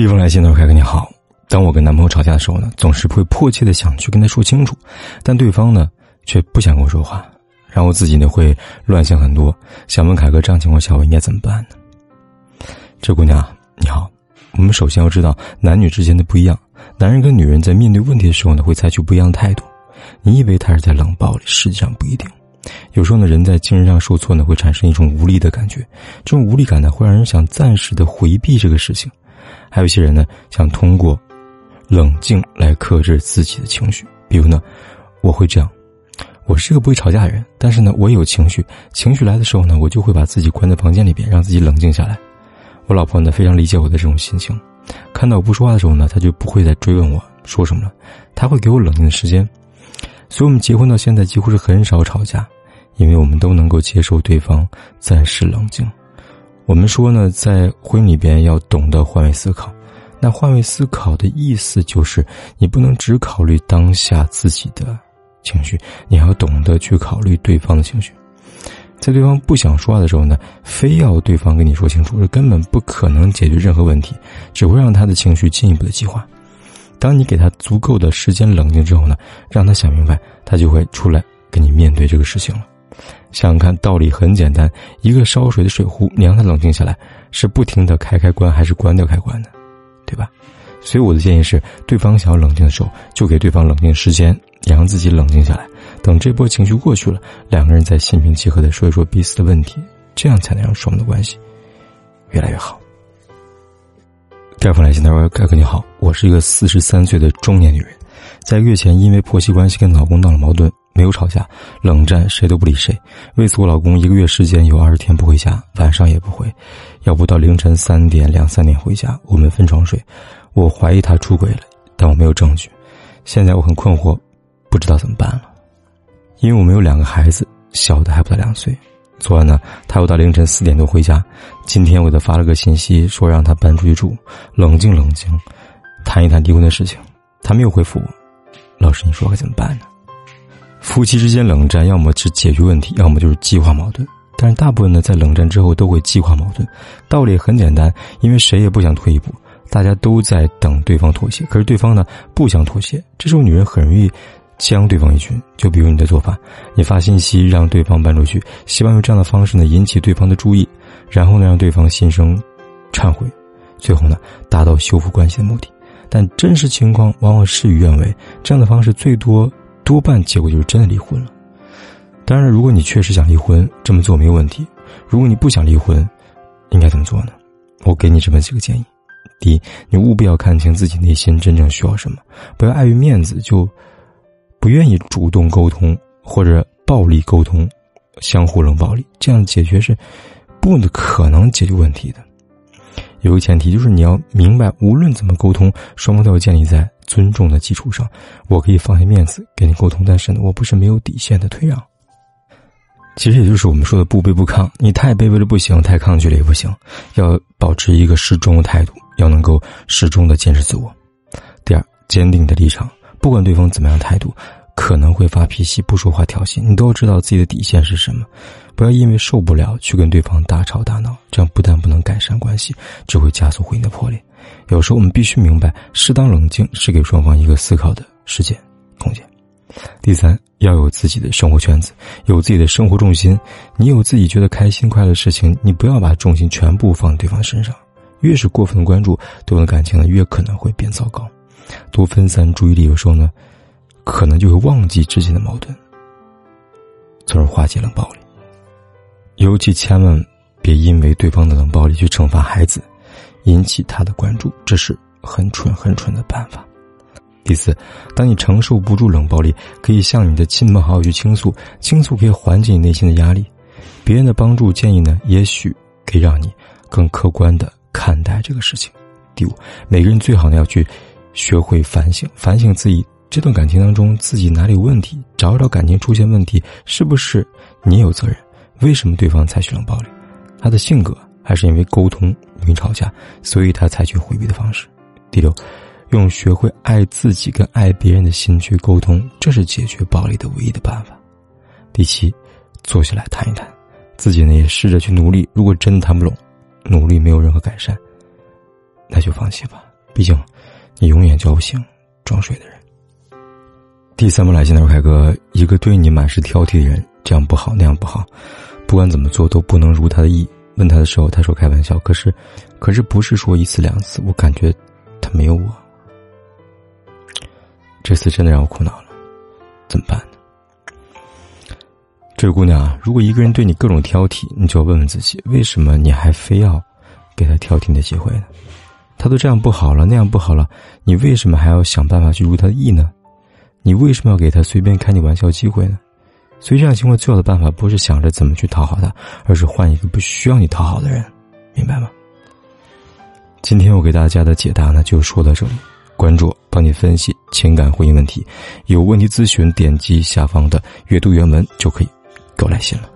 地方来信的凯哥你好，当我跟男朋友吵架的时候呢，总是会迫切的想去跟他说清楚，但对方呢却不想跟我说话，然后自己呢会乱想很多，想问凯哥这样情况下我应该怎么办呢？这姑娘你好，我们首先要知道男女之间的不一样，男人跟女人在面对问题的时候呢会采取不一样的态度，你以为他是在冷暴力，实际上不一定。有时候呢，人在精神上受挫呢，会产生一种无力的感觉。这种无力感呢，会让人想暂时的回避这个事情。还有一些人呢，想通过冷静来克制自己的情绪。比如呢，我会这样：我是个不会吵架的人，但是呢，我有情绪。情绪来的时候呢，我就会把自己关在房间里边，让自己冷静下来。我老婆呢，非常理解我的这种心情。看到我不说话的时候呢，她就不会再追问我说什么了，她会给我冷静的时间。所以，我们结婚到现在几乎是很少吵架，因为我们都能够接受对方暂时冷静。我们说呢，在婚姻里边要懂得换位思考。那换位思考的意思就是，你不能只考虑当下自己的情绪，你还要懂得去考虑对方的情绪。在对方不想说话的时候呢，非要对方跟你说清楚，这根本不可能解决任何问题，只会让他的情绪进一步的激化。当你给他足够的时间冷静之后呢，让他想明白，他就会出来跟你面对这个事情了。想想看，道理很简单，一个烧水的水壶，你让它冷静下来，是不停的开开关还是关掉开关呢，对吧？所以我的建议是，对方想要冷静的时候，就给对方冷静时间，也让自己冷静下来。等这波情绪过去了，两个人再心平气和的说一说彼此的问题，这样才能让双方的关系越来越好。盖夫来信他说：“盖哥你好，我是一个四十三岁的中年女人，在月前因为婆媳关系跟老公闹了矛盾，没有吵架，冷战，谁都不理谁。为此，我老公一个月时间有二十天不回家，晚上也不回，要不到凌晨三点两三点回家。我们分床睡，我怀疑他出轨了，但我没有证据。现在我很困惑，不知道怎么办了，因为我们有两个孩子，小的还不到两岁。”昨晚呢，他又到凌晨四点多回家。今天我给他发了个信息，说让他搬出去住，冷静冷静，谈一谈离婚的事情。他没有回复我。老师，你说该怎么办呢？夫妻之间冷战，要么是解决问题，要么就是激化矛盾。但是大部分呢，在冷战之后都会激化矛盾。道理很简单，因为谁也不想退一步，大家都在等对方妥协。可是对方呢，不想妥协。这时候女人很容易。将对方一军，就比如你的做法，你发信息让对方搬出去，希望用这样的方式呢引起对方的注意，然后呢让对方心生忏悔，最后呢达到修复关系的目的。但真实情况往往事与愿违，这样的方式最多多半结果就是真的离婚了。当然，如果你确实想离婚，这么做没有问题；如果你不想离婚，应该怎么做呢？我给你这么几个建议：第一，你务必要看清自己内心真正需要什么，不要碍于面子就。不愿意主动沟通或者暴力沟通，相互冷暴力，这样解决是不可能解决问题的。有个前提就是你要明白，无论怎么沟通，双方都要建立在尊重的基础上。我可以放下面子跟你沟通，但是呢，我不是没有底线的退让。其实也就是我们说的不卑不亢，你太卑微了不行，太抗拒了也不行，要保持一个适中的态度，要能够适中的坚持自我。第二，坚定的立场。不管对方怎么样态度，可能会发脾气、不说话、挑衅，你都要知道自己的底线是什么，不要因为受不了去跟对方大吵大闹，这样不但不能改善关系，只会加速婚姻的破裂。有时候我们必须明白，适当冷静是给双方一个思考的时间、空间。第三，要有自己的生活圈子，有自己的生活重心。你有自己觉得开心快乐的事情，你不要把重心全部放在对方身上。越是过分的关注对方的感情呢，越可能会变糟糕。多分散注意力，有时候呢，可能就会忘记之间的矛盾，从而化解冷暴力。尤其千万别因为对方的冷暴力去惩罚孩子，引起他的关注，这是很蠢很蠢的办法。第四，当你承受不住冷暴力，可以向你的亲朋好友去倾诉，倾诉可以缓解你内心的压力。别人的帮助建议呢，也许可以让你更客观的看待这个事情。第五，每个人最好呢要去。学会反省，反省自己这段感情当中自己哪里有问题，找找感情出现问题是不是你有责任？为什么对方采取冷暴力？他的性格还是因为沟通容易吵架，所以他采取回避的方式。第六，用学会爱自己跟爱别人的心去沟通，这是解决暴力的唯一的办法。第七，坐下来谈一谈，自己呢也试着去努力。如果真谈不拢，努力没有任何改善，那就放弃吧。毕竟，你永远叫不醒装睡的人。第三封来信的是凯哥，一个对你满是挑剔的人，这样不好那样不好，不管怎么做都不能如他的意。问他的时候，他说开玩笑，可是，可是不是说一次两次，我感觉他没有我。这次真的让我苦恼了，怎么办呢？这位姑娘啊，如果一个人对你各种挑剔，你就要问问自己，为什么你还非要给他挑剔的机会呢？他都这样不好了，那样不好了，你为什么还要想办法去如他的意呢？你为什么要给他随便开你玩笑机会呢？所以这样情况最好的办法不是想着怎么去讨好他，而是换一个不需要你讨好的人，明白吗？今天我给大家的解答呢，就说到这里。关注我，帮你分析情感婚姻问题，有问题咨询，点击下方的阅读原文就可以给我来信了。